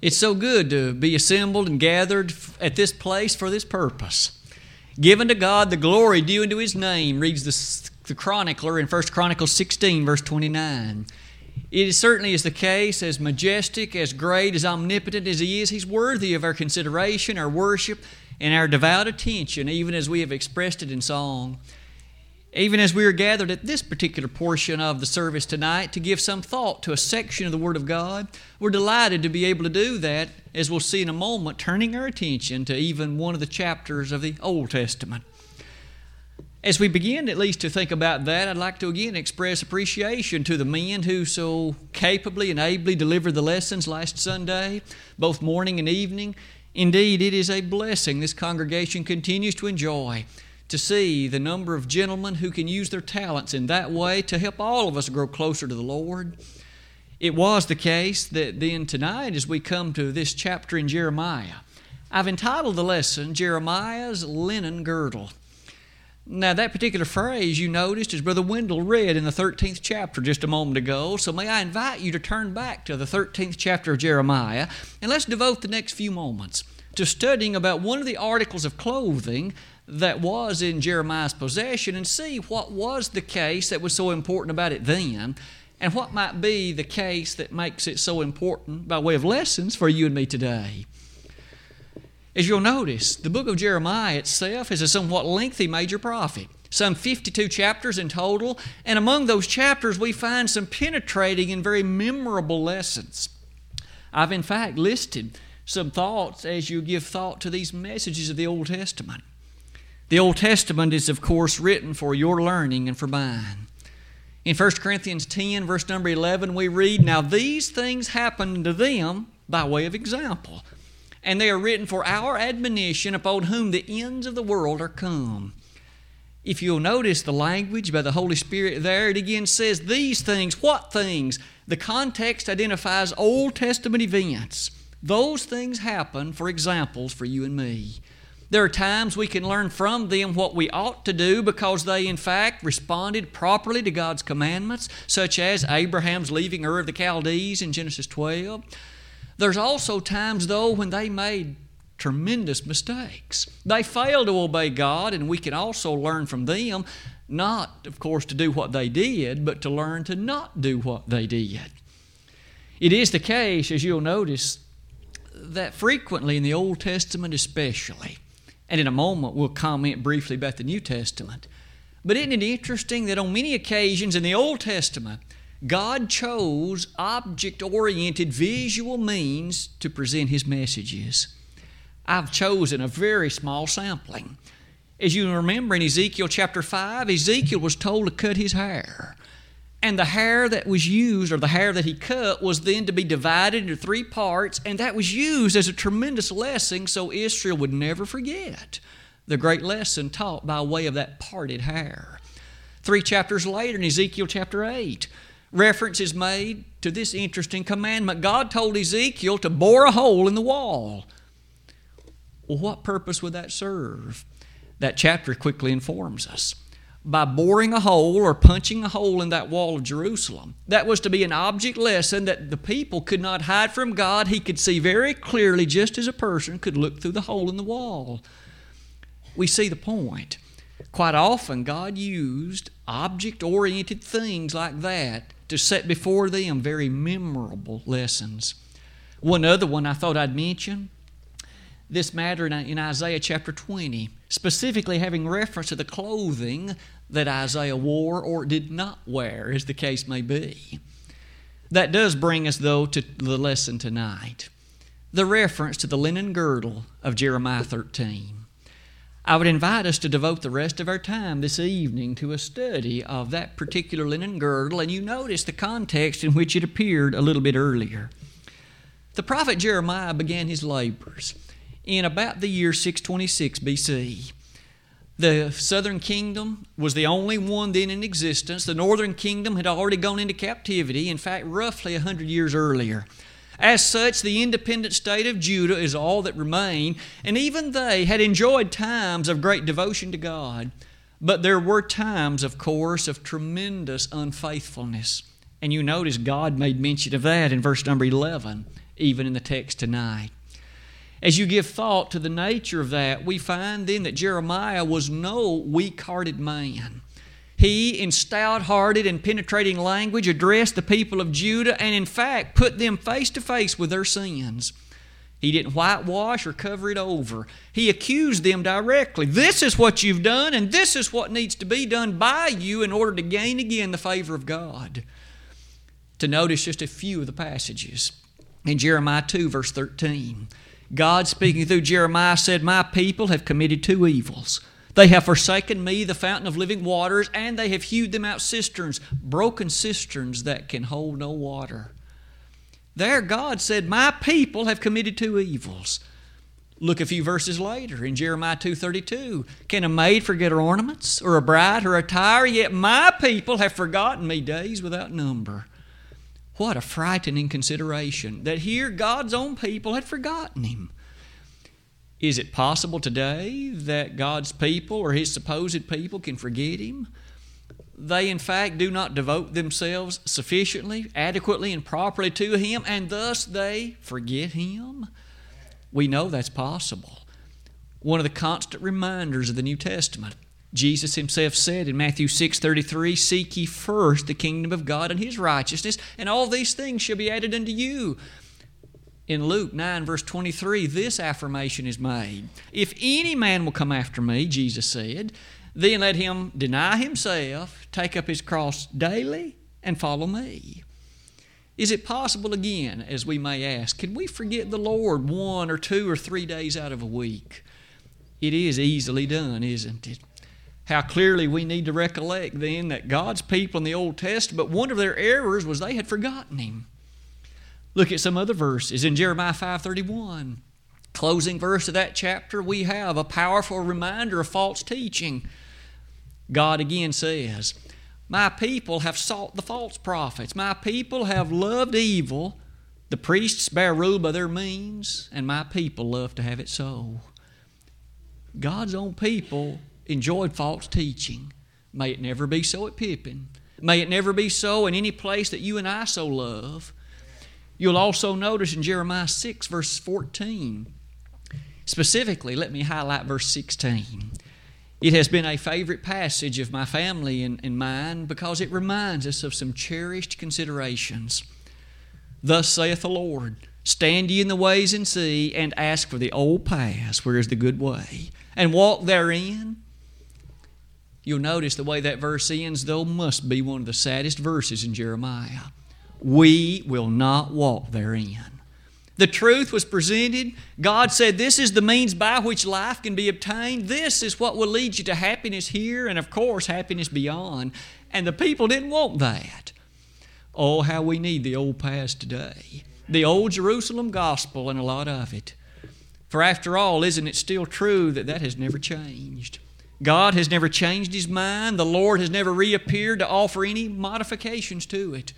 It's so good to be assembled and gathered at this place for this purpose. Given to God the glory due unto His name, reads the, the chronicler in 1 Chronicles 16, verse 29. It certainly is the case, as majestic, as great, as omnipotent as He is, He's worthy of our consideration, our worship, and our devout attention, even as we have expressed it in song. Even as we are gathered at this particular portion of the service tonight to give some thought to a section of the Word of God, we're delighted to be able to do that, as we'll see in a moment, turning our attention to even one of the chapters of the Old Testament. As we begin at least to think about that, I'd like to again express appreciation to the men who so capably and ably delivered the lessons last Sunday, both morning and evening. Indeed, it is a blessing this congregation continues to enjoy to see the number of gentlemen who can use their talents in that way to help all of us grow closer to the Lord. It was the case that then tonight, as we come to this chapter in Jeremiah, I've entitled the lesson Jeremiah's Linen Girdle. Now, that particular phrase you noticed as Brother Wendell read in the 13th chapter just a moment ago. So, may I invite you to turn back to the 13th chapter of Jeremiah and let's devote the next few moments to studying about one of the articles of clothing that was in Jeremiah's possession and see what was the case that was so important about it then and what might be the case that makes it so important by way of lessons for you and me today. As you'll notice, the book of Jeremiah itself is a somewhat lengthy major prophet, some 52 chapters in total, and among those chapters we find some penetrating and very memorable lessons. I've in fact listed some thoughts as you give thought to these messages of the Old Testament. The Old Testament is, of course, written for your learning and for mine. In 1 Corinthians 10, verse number 11, we read, Now these things happened to them by way of example and they are written for our admonition upon whom the ends of the world are come. If you'll notice the language by the Holy Spirit there, it again says these things. What things? The context identifies Old Testament events. Those things happen for examples for you and me. There are times we can learn from them what we ought to do because they, in fact, responded properly to God's commandments, such as Abraham's leaving Ur of the Chaldees in Genesis 12. There's also times, though, when they made tremendous mistakes. They failed to obey God, and we can also learn from them, not, of course, to do what they did, but to learn to not do what they did. It is the case, as you'll notice, that frequently in the Old Testament, especially, and in a moment we'll comment briefly about the New Testament. But isn't it interesting that on many occasions in the Old Testament, God chose object oriented visual means to present His messages. I've chosen a very small sampling. As you remember in Ezekiel chapter 5, Ezekiel was told to cut his hair. And the hair that was used, or the hair that he cut, was then to be divided into three parts, and that was used as a tremendous lesson so Israel would never forget the great lesson taught by way of that parted hair. Three chapters later, in Ezekiel chapter 8, reference is made to this interesting commandment. God told Ezekiel to bore a hole in the wall. Well, what purpose would that serve? That chapter quickly informs us. By boring a hole or punching a hole in that wall of Jerusalem, that was to be an object lesson that the people could not hide from God. He could see very clearly, just as a person could look through the hole in the wall. We see the point. Quite often, God used object oriented things like that to set before them very memorable lessons. One other one I thought I'd mention this matter in Isaiah chapter 20, specifically having reference to the clothing that Isaiah wore or did not wear, as the case may be. That does bring us, though, to the lesson tonight the reference to the linen girdle of Jeremiah 13. I would invite us to devote the rest of our time this evening to a study of that particular linen girdle, and you notice the context in which it appeared a little bit earlier. The prophet Jeremiah began his labors in about the year 626 BC. The southern kingdom was the only one then in existence. The northern kingdom had already gone into captivity, in fact, roughly 100 years earlier. As such, the independent state of Judah is all that remained, and even they had enjoyed times of great devotion to God. But there were times, of course, of tremendous unfaithfulness. And you notice God made mention of that in verse number 11. even in the text tonight. As you give thought to the nature of that, we find then that Jeremiah was no weak hearted man. He, in stout hearted and penetrating language, addressed the people of Judah and, in fact, put them face to face with their sins. He didn't whitewash or cover it over. He accused them directly. This is what you've done, and this is what needs to be done by you in order to gain again the favor of God. To notice just a few of the passages. In Jeremiah 2, verse 13, God speaking through Jeremiah said, My people have committed two evils. They have forsaken me, the fountain of living waters, and they have hewed them out cisterns, broken cisterns that can hold no water. There, God said, My people have committed two evils. Look a few verses later in Jeremiah 2:32. Can a maid forget her ornaments, or a bride her attire? Yet my people have forgotten me days without number. What a frightening consideration that here God's own people had forgotten him. Is it possible today that God's people or His supposed people can forget Him? They, in fact, do not devote themselves sufficiently, adequately, and properly to Him, and thus they forget Him? We know that's possible. One of the constant reminders of the New Testament. Jesus himself said in Matthew 6:33, "Seek ye first the kingdom of God and his righteousness, and all these things shall be added unto you." in Luke 9, verse 23, this affirmation is made If any man will come after me, Jesus said, then let him deny himself, take up his cross daily, and follow me. Is it possible again, as we may ask, can we forget the Lord one or two or three days out of a week? It is easily done, isn't it? How clearly we need to recollect then that God's people in the Old Testament, one of their errors was they had forgotten Him. Look at some other verses in Jeremiah 5:31. Closing verse of that chapter, we have a powerful reminder of false teaching. God again says, My people have sought the false prophets. My people have loved evil. The priests bear rule by their means, and my people love to have it so. God's own people enjoyed false teaching. May it never be so at Pippin. May it never be so in any place that you and I so love. You'll also notice in Jeremiah 6, verse 14, specifically, let me highlight verse 16. It has been a favorite passage of my family and, and mine because it reminds us of some cherished considerations. Thus saith the Lord Stand ye in the ways and see, and ask for the old paths, where is the good way, and walk therein. You'll notice the way that verse ends, though, must be one of the saddest verses in Jeremiah we will not walk therein. The truth was presented. God said, This is the means by which life can be obtained. This is what will lead you to happiness here and, of course, happiness beyond. And the people didn't want that. Oh, how we need the old past today. The old Jerusalem gospel and a lot of it. For after all, isn't it still true that that has never changed? God has never changed His mind. The Lord has never reappeared to offer any modifications to it.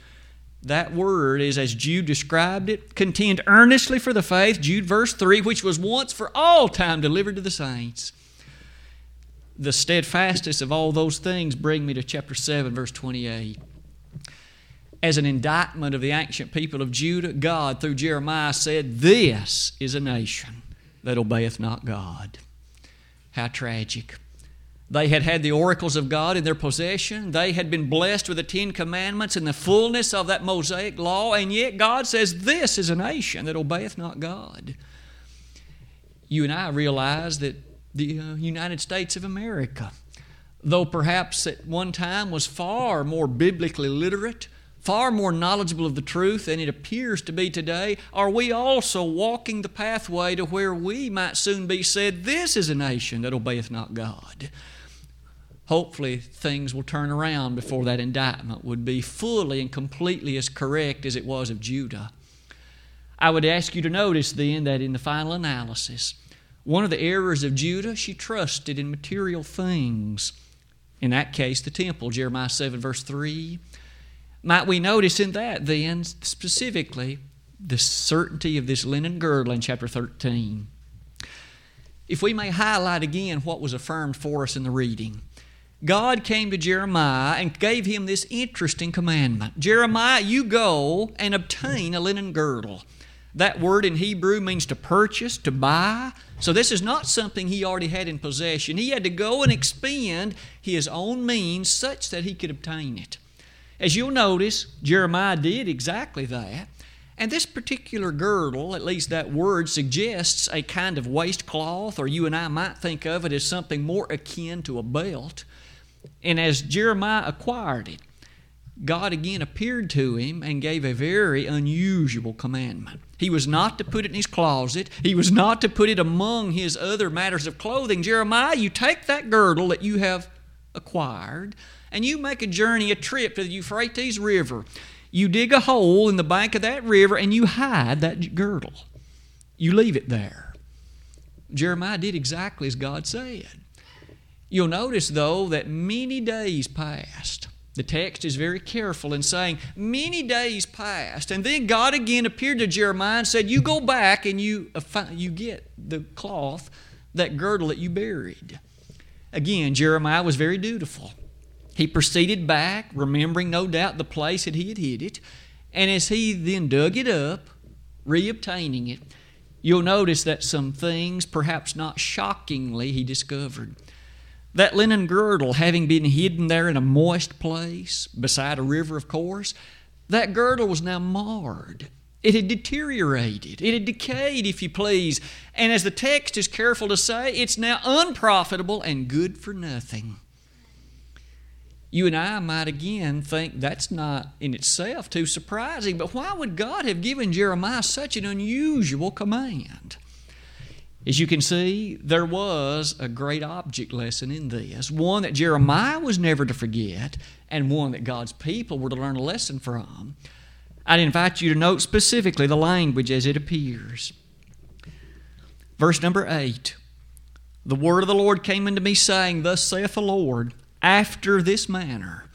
That word is as Jude described it contend earnestly for the faith, Jude verse 3, which was once for all time delivered to the saints. The steadfastness of all those things bring me to chapter 7, verse 28. As an indictment of the ancient people of Judah, God, through Jeremiah, said, This is a nation that obeyeth not God. How tragic. They had had the oracles of God in their possession. They had been blessed with the Ten Commandments and the fullness of that Mosaic law, and yet God says, This is a nation that obeyeth not God. You and I realize that the uh, United States of America, though perhaps at one time was far more biblically literate, far more knowledgeable of the truth than it appears to be today, are we also walking the pathway to where we might soon be said, This is a nation that obeyeth not God? Hopefully things will turn around before that indictment would be fully and completely as correct as it was of Judah. I would ask you to notice then that in the final analysis, one of the errors of Judah, she trusted in material things. In that case, the temple, Jeremiah 7, verse 3. Might we notice in that then, specifically, the certainty of this linen girdle in chapter 13? If we may highlight again what was affirmed for us in the reading. God came to Jeremiah and gave him this interesting commandment Jeremiah, you go and obtain a linen girdle. That word in Hebrew means to purchase, to buy. So this is not something he already had in possession. He had to go and expend his own means such that he could obtain it. As you'll notice, Jeremiah did exactly that. And this particular girdle, at least that word, suggests a kind of waistcloth, or you and I might think of it as something more akin to a belt. And as Jeremiah acquired it, God again appeared to him and gave a very unusual commandment. He was not to put it in his closet, he was not to put it among his other matters of clothing. Jeremiah, you take that girdle that you have acquired and you make a journey, a trip to the Euphrates River. You dig a hole in the bank of that river and you hide that girdle. You leave it there. Jeremiah did exactly as God said. You'll notice, though, that many days passed. The text is very careful in saying, many days passed. And then God again appeared to Jeremiah and said, You go back and you, uh, you get the cloth, that girdle that you buried. Again, Jeremiah was very dutiful. He proceeded back, remembering no doubt the place that he had hid it. And as he then dug it up, reobtaining it, you'll notice that some things, perhaps not shockingly, he discovered. That linen girdle, having been hidden there in a moist place, beside a river, of course, that girdle was now marred. It had deteriorated. It had decayed, if you please. And as the text is careful to say, it's now unprofitable and good for nothing. You and I might again think that's not in itself too surprising, but why would God have given Jeremiah such an unusual command? As you can see, there was a great object lesson in this, one that Jeremiah was never to forget, and one that God's people were to learn a lesson from. I'd invite you to note specifically the language as it appears. Verse number 8 The word of the Lord came unto me, saying, Thus saith the Lord, after this manner.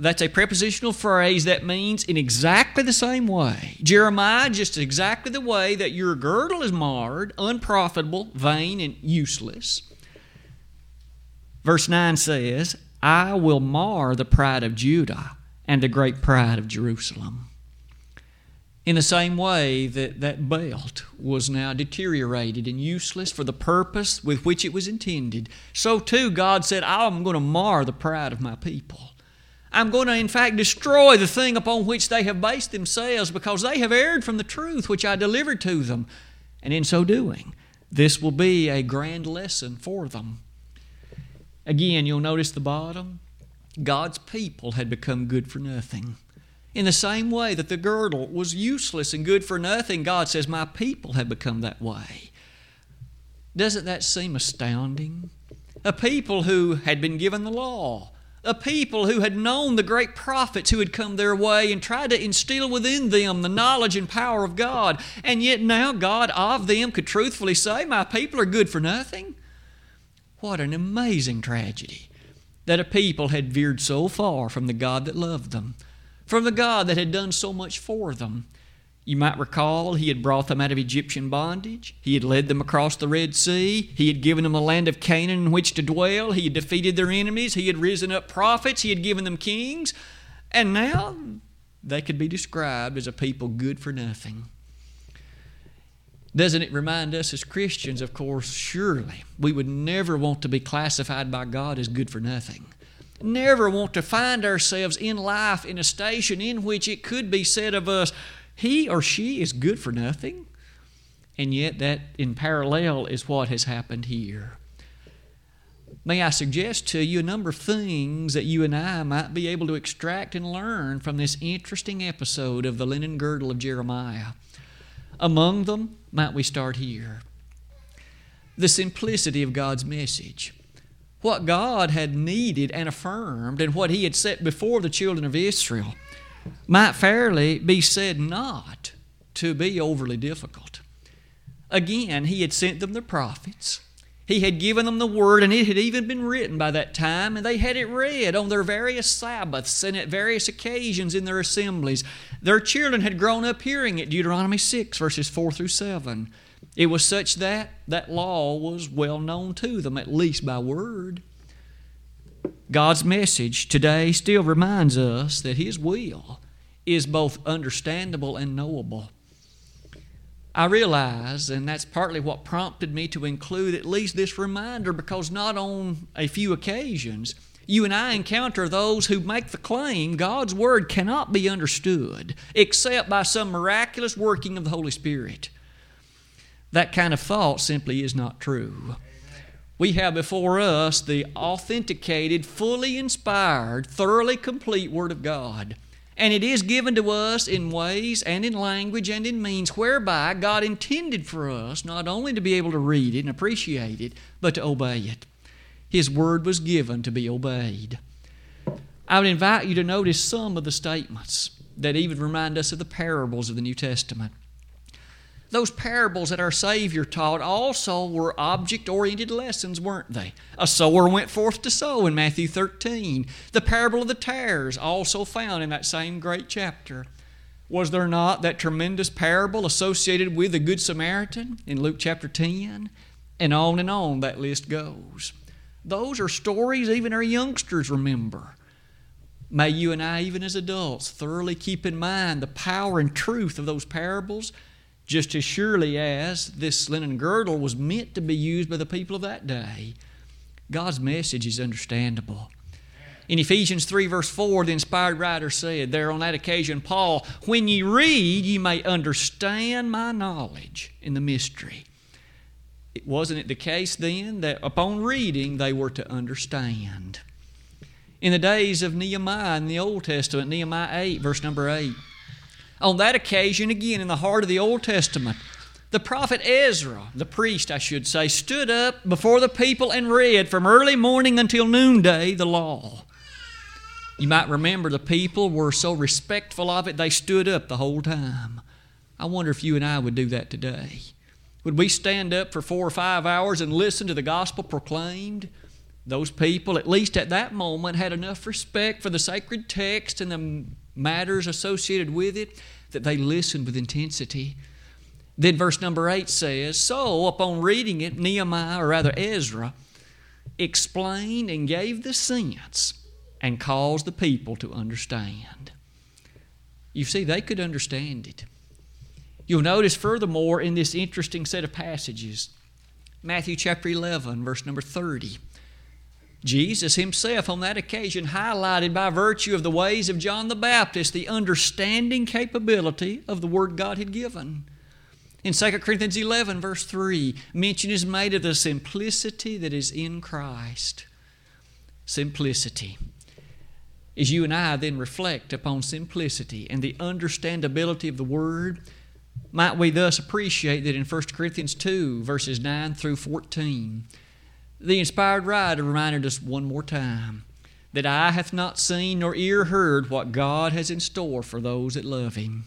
That's a prepositional phrase that means in exactly the same way. Jeremiah, just exactly the way that your girdle is marred, unprofitable, vain, and useless. Verse 9 says, I will mar the pride of Judah and the great pride of Jerusalem. In the same way that that belt was now deteriorated and useless for the purpose with which it was intended, so too God said, I'm going to mar the pride of my people. I'm going to, in fact, destroy the thing upon which they have based themselves because they have erred from the truth which I delivered to them. And in so doing, this will be a grand lesson for them. Again, you'll notice the bottom. God's people had become good for nothing. In the same way that the girdle was useless and good for nothing, God says, My people have become that way. Doesn't that seem astounding? A people who had been given the law, a people who had known the great prophets who had come their way and tried to instill within them the knowledge and power of God, and yet now God of them could truthfully say, My people are good for nothing? What an amazing tragedy that a people had veered so far from the God that loved them, from the God that had done so much for them. You might recall he had brought them out of Egyptian bondage. He had led them across the Red Sea. He had given them a land of Canaan in which to dwell. He had defeated their enemies. He had risen up prophets. He had given them kings. And now they could be described as a people good for nothing. Doesn't it remind us as Christians, of course, surely we would never want to be classified by God as good for nothing. Never want to find ourselves in life in a station in which it could be said of us, he or she is good for nothing. And yet, that in parallel is what has happened here. May I suggest to you a number of things that you and I might be able to extract and learn from this interesting episode of the linen girdle of Jeremiah. Among them, might we start here? The simplicity of God's message. What God had needed and affirmed, and what He had set before the children of Israel might fairly be said not to be overly difficult. Again, he had sent them the prophets. He had given them the word, and it had even been written by that time, and they had it read on their various Sabbaths and at various occasions in their assemblies. Their children had grown up hearing it, Deuteronomy 6, verses 4 through 7. It was such that that law was well known to them, at least by word. God's message today still reminds us that His will is both understandable and knowable. I realize, and that's partly what prompted me to include at least this reminder, because not on a few occasions you and I encounter those who make the claim God's Word cannot be understood except by some miraculous working of the Holy Spirit. That kind of thought simply is not true. We have before us the authenticated, fully inspired, thoroughly complete Word of God. And it is given to us in ways and in language and in means whereby God intended for us not only to be able to read it and appreciate it, but to obey it. His word was given to be obeyed. I would invite you to notice some of the statements that even remind us of the parables of the New Testament. Those parables that our Savior taught also were object oriented lessons, weren't they? A sower went forth to sow in Matthew 13. The parable of the tares, also found in that same great chapter. Was there not that tremendous parable associated with the Good Samaritan in Luke chapter 10? And on and on that list goes. Those are stories even our youngsters remember. May you and I, even as adults, thoroughly keep in mind the power and truth of those parables, just as surely as this linen girdle was meant to be used by the people of that day. God's message is understandable. In Ephesians 3, verse 4, the inspired writer said, there on that occasion, Paul, when ye read, ye may understand my knowledge in the mystery It wasn't it the case then that upon reading they were to understand? In the days of Nehemiah in the Old Testament, Nehemiah 8, verse number 8, on that occasion, again in the heart of the Old Testament, the prophet Ezra, the priest, I should say, stood up before the people and read from early morning until noonday the law. You might remember the people were so respectful of it, they stood up the whole time. I wonder if you and I would do that today. Would we stand up for four or five hours and listen to the gospel proclaimed? Those people, at least at that moment, had enough respect for the sacred text and the matters associated with it that they listened with intensity. Then verse number 8 says So, upon reading it, Nehemiah, or rather Ezra, explained and gave the sense and caused the people to understand. You see, they could understand it. You'll notice furthermore in this interesting set of passages, Matthew chapter 11, verse number 30. Jesus himself, on that occasion, highlighted by virtue of the ways of John the Baptist the understanding capability of the Word God had given. In 2 Corinthians 11, verse 3, mention is made of the simplicity that is in Christ. Simplicity. As you and I then reflect upon simplicity and the understandability of the Word, might we thus appreciate that in 1 Corinthians 2, verses 9 through 14, the inspired writer reminded us one more time that eye hath not seen nor ear heard what God has in store for those that love Him.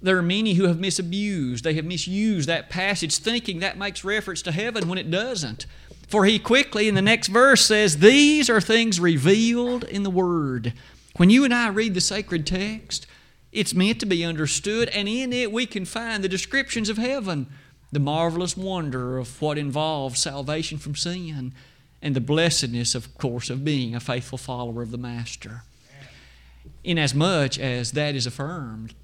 There are many who have misabused, they have misused that passage, thinking that makes reference to heaven when it doesn't. For he quickly in the next verse says, These are things revealed in the Word. When you and I read the sacred text, it's meant to be understood, and in it we can find the descriptions of heaven, the marvelous wonder of what involves salvation from sin, and the blessedness, of course, of being a faithful follower of the Master. Inasmuch as that is affirmed,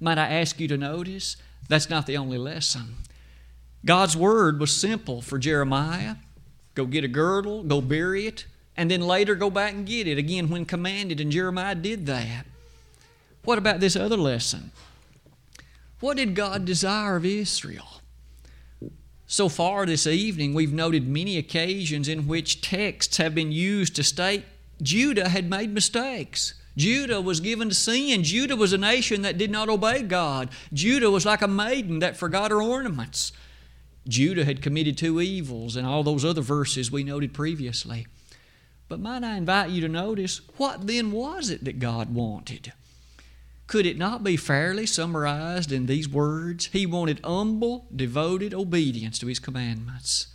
might I ask you to notice that's not the only lesson. God's word was simple for Jeremiah go get a girdle, go bury it, and then later go back and get it again when commanded, and Jeremiah did that. What about this other lesson? What did God desire of Israel? So far this evening, we've noted many occasions in which texts have been used to state Judah had made mistakes. Judah was given to sin. Judah was a nation that did not obey God. Judah was like a maiden that forgot her ornaments. Judah had committed two evils, and all those other verses we noted previously. But might I invite you to notice what then was it that God wanted? Could it not be fairly summarized in these words? He wanted humble, devoted obedience to His commandments.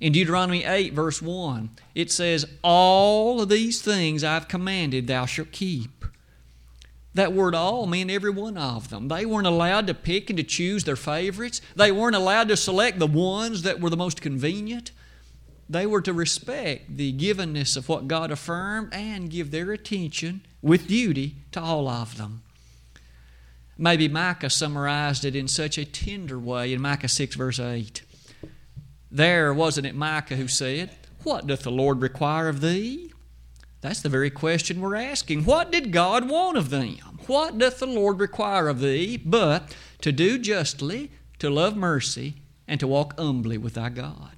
In Deuteronomy 8, verse 1, it says, All of these things I've commanded thou shalt keep. That word all meant every one of them. They weren't allowed to pick and to choose their favorites. They weren't allowed to select the ones that were the most convenient. They were to respect the givenness of what God affirmed and give their attention with duty to all of them. Maybe Micah summarized it in such a tender way in Micah 6, verse 8. There, wasn't it Micah who said, What doth the Lord require of thee? That's the very question we're asking. What did God want of them? What doth the Lord require of thee but to do justly, to love mercy, and to walk humbly with thy God?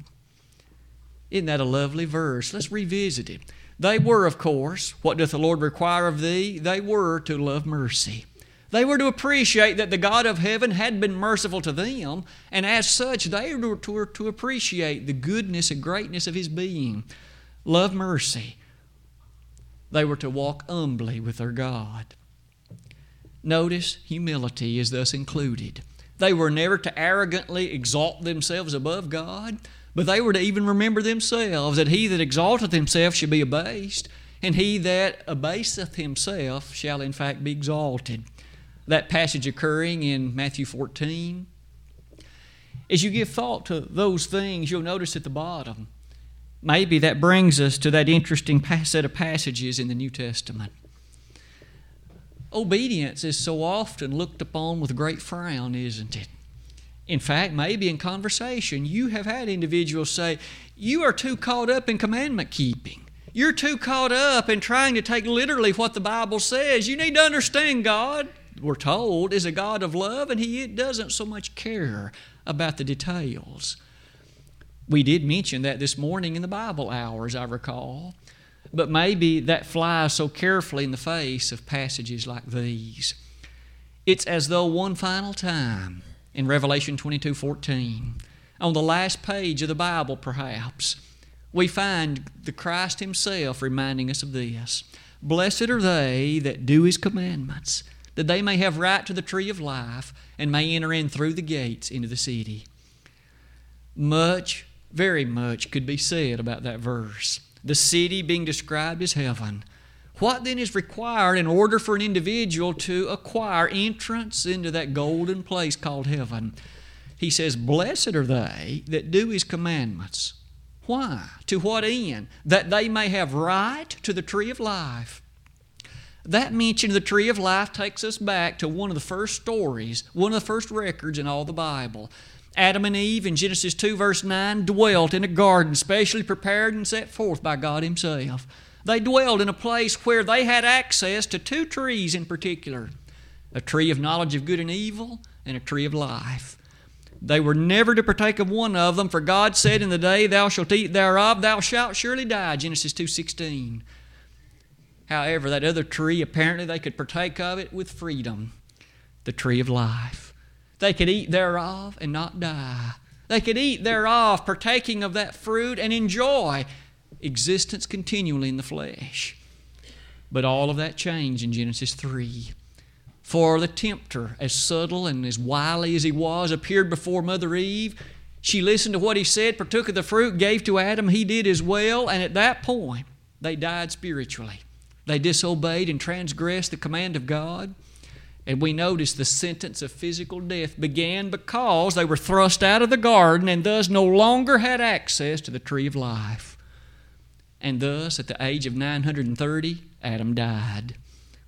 Isn't that a lovely verse? Let's revisit it. They were, of course, what doth the Lord require of thee? They were to love mercy. They were to appreciate that the God of heaven had been merciful to them, and as such, they were to, appreciate the goodness and greatness of His being. Love mercy. They were to walk humbly with their God. Notice humility is thus included. They were never to arrogantly exalt themselves above God, but they were to even remember themselves that he that exalteth himself shall be abased, and he that abaseth himself shall in fact be exalted that passage occurring in Matthew 14. As you give thought to those things, you'll notice at the bottom, maybe that brings us to that interesting set of passages in the New Testament. Obedience is so often looked upon with a great frown, isn't it? In fact, maybe in conversation, you have had individuals say, You are too caught up in commandment keeping. You're too caught up in trying to take literally what the Bible says. You need to understand God we're told, is a God of love, and He doesn't so much care about the details. We did mention that this morning in the Bible hours, I recall, but maybe that flies so carefully in the face of passages like these. It's as though one final time in Revelation 22 14, on the last page of the Bible, perhaps, we find the Christ Himself reminding us of this Blessed are they that do His commandments that they may have right to the tree of life and may enter in through the gates into the city. Much, very much could be said about that verse. The city being described as heaven. What then is required in order for an individual to acquire entrance into that golden place called heaven? He says, Blessed are they that do his commandments. Why? To what end? That they may have right to the tree of life that mention of the tree of life takes us back to one of the first stories, one of the first records in all the Bible. Adam and Eve in Genesis 2, verse 9, dwelt in a garden specially prepared and set forth by God Himself. They dwelled in a place where they had access to two trees in particular a tree of knowledge of good and evil, and a tree of life. They were never to partake of one of them, for God said, In the day thou shalt eat thereof, thou shalt surely die. Genesis 2.16. However, that other tree, apparently they could partake of it with freedom the tree of life. They could eat thereof and not die. They could eat thereof, partaking of that fruit, and enjoy existence continually in the flesh. But all of that changed in Genesis 3. For the tempter, as subtle and as wily as he was, appeared before Mother Eve. She listened to what he said, partook of the fruit, gave to Adam. He did as well, and at that point, they died spiritually. They disobeyed and transgressed the command of God. And we notice the sentence of physical death began because they were thrust out of the garden and thus no longer had access to the tree of life. And thus, at the age of 930, Adam died.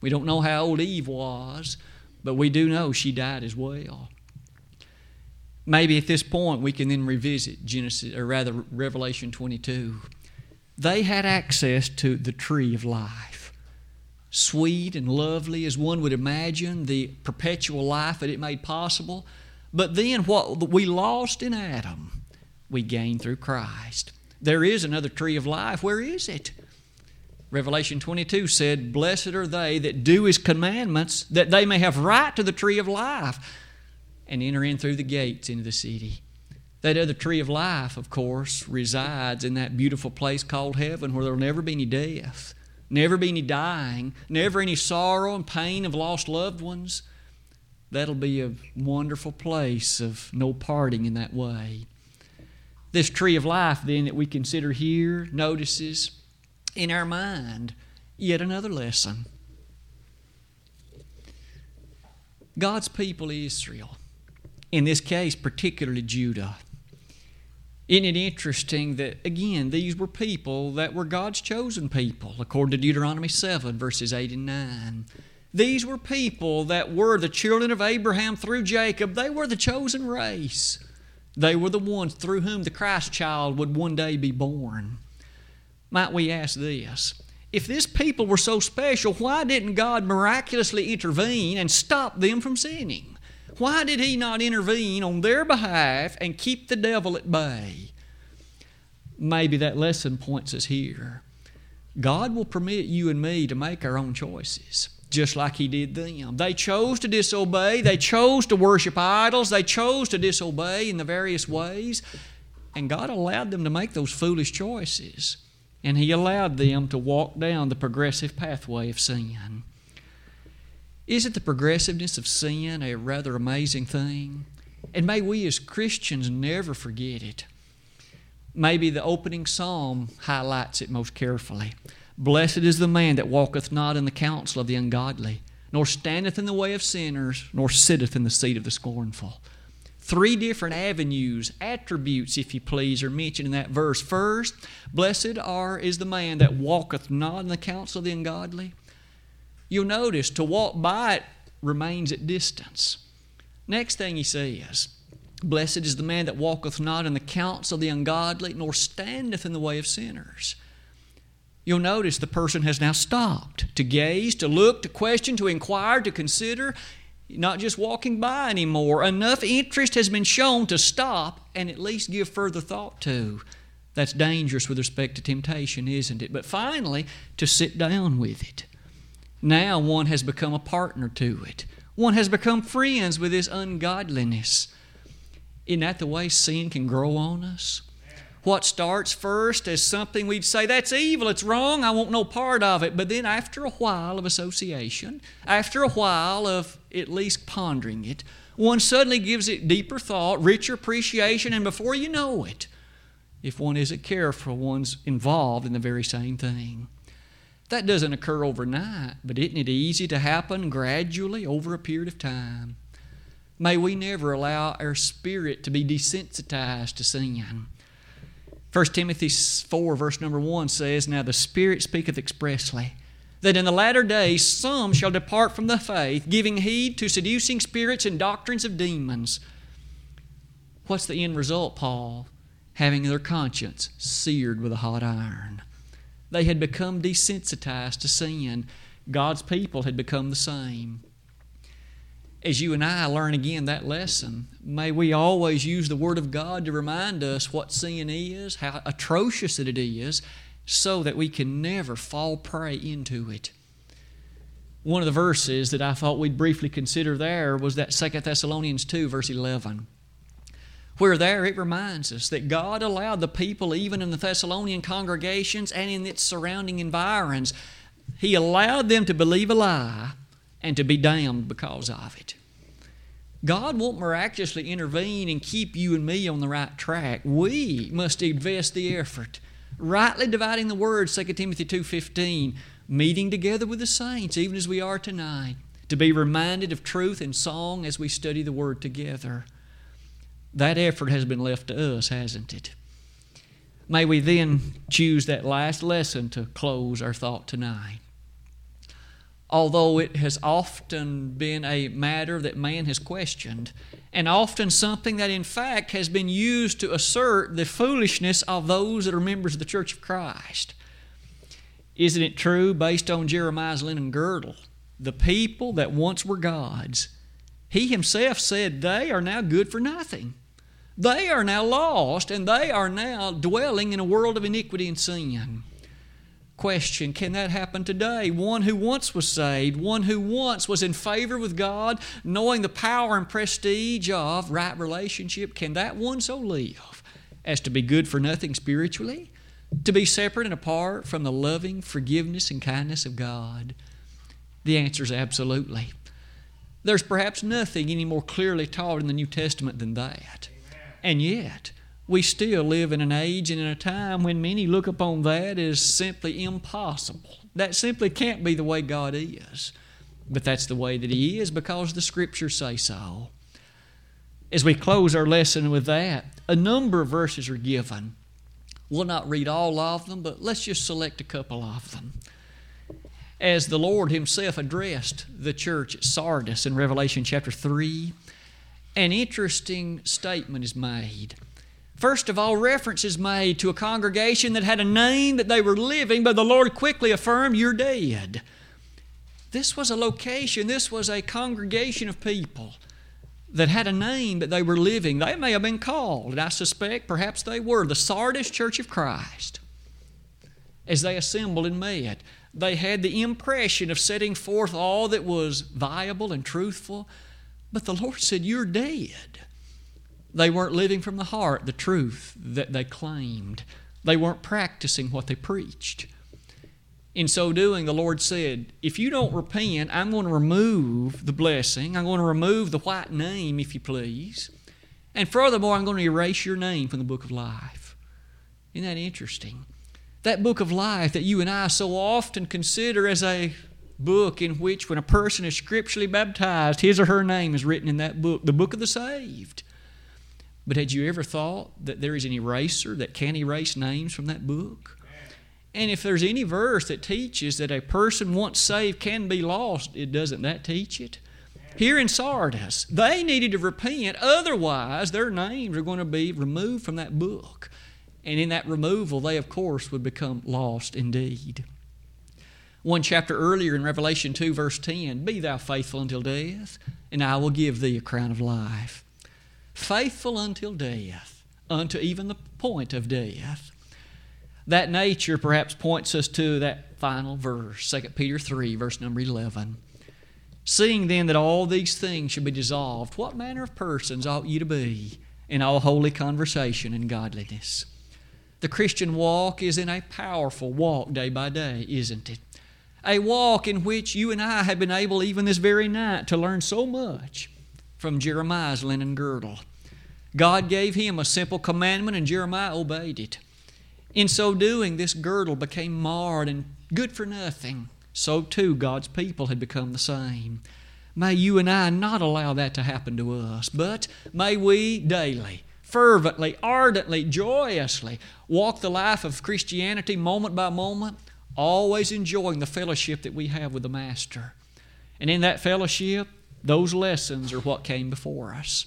We don't know how old Eve was, but we do know she died as well. Maybe at this point we can then revisit Genesis, or rather Revelation 22. They had access to the tree of life sweet and lovely as one would imagine, the perpetual life that it made possible. But then what we lost in Adam, we gained through Christ. There is another tree of life. Where is it? Revelation 22 said, Blessed are they that do his commandments, that they may have right to the tree of life and enter in through the gates into the city. That other tree of life, of course, resides in that beautiful place called heaven where there will never be any death never be any dying, never any sorrow and pain of lost loved ones. That'll be a wonderful place of no parting in that way. This tree of life, then, that we consider here, notices in our mind yet another lesson. God's people, Israel, in this case, particularly Judah, isn't it interesting that, again, these were people that were God's chosen people, according to Deuteronomy 7, verses 8 and 9? These were people that were the children of Abraham through Jacob. They were the chosen race. They were the ones through whom the Christ child would one day be born. Might we ask this? If this people were so special, why didn't God miraculously intervene and stop them from sinning? Why did He not intervene on their behalf and keep the devil at bay? Maybe that lesson points us here. God will permit you and me to make our own choices just like he did them. They chose to disobey, they chose to worship idols, they chose to disobey in the various ways, and God allowed them to make those foolish choices. And he allowed them to walk down the progressive pathway of sin. Isn't the progressiveness of sin a rather amazing thing? And may we as Christians never forget it. Maybe the opening psalm highlights it most carefully. Blessed is the man that walketh not in the counsel of the ungodly, nor standeth in the way of sinners, nor sitteth in the seat of the scornful. Three different avenues, attributes, if you please, are mentioned in that verse. First, blessed are is the man that walketh not in the counsel of the ungodly. You'll notice to walk by it remains at distance. Next thing he says, Blessed is the man that walketh not in the counsel of the ungodly, nor standeth in the way of sinners you'll notice the person has now stopped to gaze, to look, to question, to inquire, to consider, not just walking by anymore. Enough interest has been shown to stop and at least give further thought to. That's dangerous with respect to temptation, isn't it? But finally, to sit down with it. Now one has become a partner to it. One has become friends with this ungodliness. Isn't that the way sin can grow on us? what starts first as something we'd say, that's evil, it's wrong, I want no part of it. But then after a while of association, after a while of at least pondering it, one suddenly gives it deeper thought, richer appreciation, and before you know it, if one isn't careful, one's involved in the very same thing. That doesn't occur overnight, but isn't it easy to happen gradually over a period of time? May we never allow our spirit to be desensitized to sin. 1 Timothy 4, verse number 1 says, Now the Spirit speaketh expressly, that in the latter days some shall depart from the faith, giving heed to seducing spirits and doctrines of demons. What's the end result, Paul? Having their conscience seared with a hot iron. They had become desensitized to sin. God's people had become the same as you and I learn again that lesson, may we always use the Word of God to remind us what sin is, how atrocious it is, so that we can never fall prey into it. One of the verses that I thought we'd briefly consider there was that 2 Thessalonians 2, verse 11, where there it reminds us that God allowed the people, even in the Thessalonian congregations and in its surrounding environs, He allowed them to believe a lie and to be damned because of it. God won't miraculously intervene and keep you and me on the right track. We must invest the effort. Rightly dividing the word, 2 Timothy 2.15, meeting together with the saints, even as we are tonight, to be reminded of truth and song as we study the word together. That effort has been left to us, hasn't it? May we then choose that last lesson to close our thought tonight although it has often been a matter that man has questioned, and often something that in fact has been used to assert the foolishness of those that are members of the Church of Christ. Isn't it true, based on Jeremiah's linen girdle, the people that once were God's, he himself said they are now good for nothing. They are now lost, and they are now dwelling in a world of iniquity and sin question can that happen today? One who once was saved, one who once was in favor with God, knowing the power and prestige of right relationship, can that one so live as to be good for nothing spiritually? To be separate and apart from the loving forgiveness and kindness of God? The answer is absolutely. There's perhaps nothing any more clearly taught in the New Testament than that. And yet, we still live in an age and in a time when many look upon that as simply impossible. That simply can't be the way God is. But that's the way that He is because the Scriptures say so. As we close our lesson with that, a number of verses are given. We'll not read all of them, but let's just select a couple of them. as the Lord Himself addressed the church at Sardis in Revelation chapter 3, an interesting statement is made. First of all, reference is made to a congregation that had a name that they were living, but the Lord quickly affirmed, You're dead. This was a location, this was a congregation of people that had a name that they were living. They may have been called, and I suspect perhaps they were, the Sardis Church of Christ. As they assembled and met, they had the impression of setting forth all that was viable and truthful, but the Lord said, You're dead. They weren't living from the heart the truth that they claimed. They weren't practicing what they preached. In so doing, the Lord said, If you don't repent, I'm going to remove the blessing. I'm going to remove the white name, if you please. And furthermore, I'm going to erase your name from the book of life. Isn't that interesting? That book of life that you and I so often consider as a book in which, when a person is scripturally baptized, his or her name is written in that book, the book of the saved. But had you ever thought that there is an eraser that can erase names from that book? And if there's any verse that teaches that a person once saved can be lost, it doesn't that teach it? Here in Sardis, they needed to repent, otherwise, their names are going to be removed from that book. And in that removal, they, of course, would become lost indeed. One chapter earlier in Revelation 2, verse 10 Be thou faithful until death, and I will give thee a crown of life. Faithful until death, unto even the point of death. That nature perhaps points us to that final verse, 2 Peter 3, verse number 11. Seeing then that all these things should be dissolved, what manner of persons ought you to be in all holy conversation and godliness? The Christian walk is in a powerful walk day by day, isn't it? A walk in which you and I have been able, even this very night, to learn so much from Jeremiah's linen girdle. God gave him a simple commandment, and Jeremiah obeyed it. In so doing, this girdle became marred and good for nothing. So too, God's people had become the same. May you and I not allow that to happen to us, but may we daily, fervently, ardently, joyously walk the life of Christianity moment by moment, always enjoying the fellowship that we have with the Master. And in that fellowship, those lessons are what came before us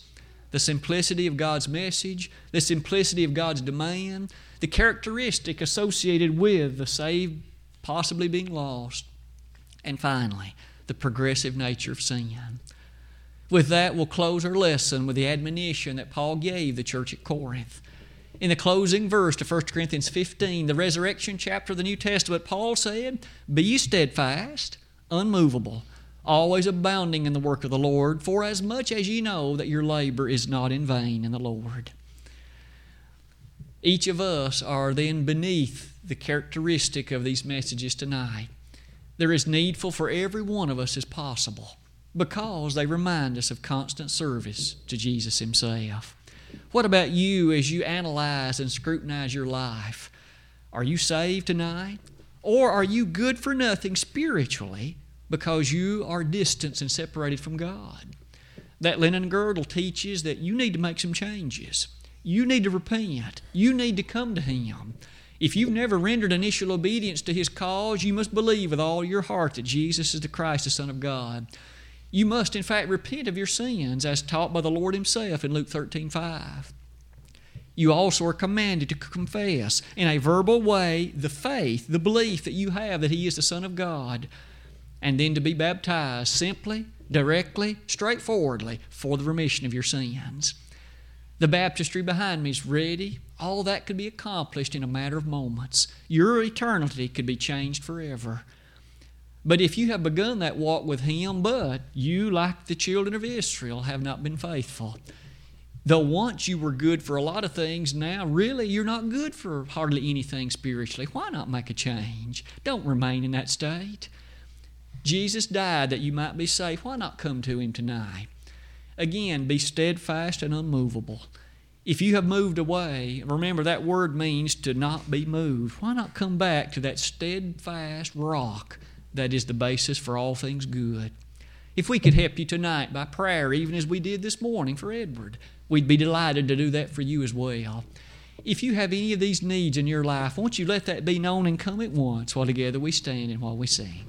the simplicity of God's message, the simplicity of God's demand, the characteristic associated with the saved possibly being lost, and finally, the progressive nature of sin. With that, we'll close our lesson with the admonition that Paul gave the church at Corinth. In the closing verse to 1 Corinthians 15, the resurrection chapter of the New Testament, Paul said, Be ye steadfast, unmovable always abounding in the work of the Lord, for as much as ye know that your labor is not in vain in the Lord. Each of us are then beneath the characteristic of these messages tonight. They're as needful for every one of us as possible because they remind us of constant service to Jesus Himself. What about you as you analyze and scrutinize your life? Are you saved tonight? Or are you good for nothing spiritually because you are distant and separated from God. That linen girdle teaches that you need to make some changes. You need to repent. You need to come to Him. If you've never rendered initial obedience to His cause, you must believe with all your heart that Jesus is the Christ, the Son of God. You must, in fact, repent of your sins as taught by the Lord Himself in Luke 13 5. You also are commanded to confess in a verbal way the faith, the belief that you have that He is the Son of God and then to be baptized simply, directly, straightforwardly for the remission of your sins. The baptistry behind me is ready. All that could be accomplished in a matter of moments. Your eternity could be changed forever. But if you have begun that walk with Him, but you, like the children of Israel, have not been faithful, though once you were good for a lot of things, now really you're not good for hardly anything spiritually. Why not make a change? Don't remain in that state. Jesus died that you might be safe. Why not come to Him tonight? Again, be steadfast and unmovable. If you have moved away, remember that word means to not be moved. Why not come back to that steadfast rock that is the basis for all things good? If we could help you tonight by prayer, even as we did this morning for Edward, we'd be delighted to do that for you as well. If you have any of these needs in your life, won't you let that be known and come at once while together we stand and while we sing?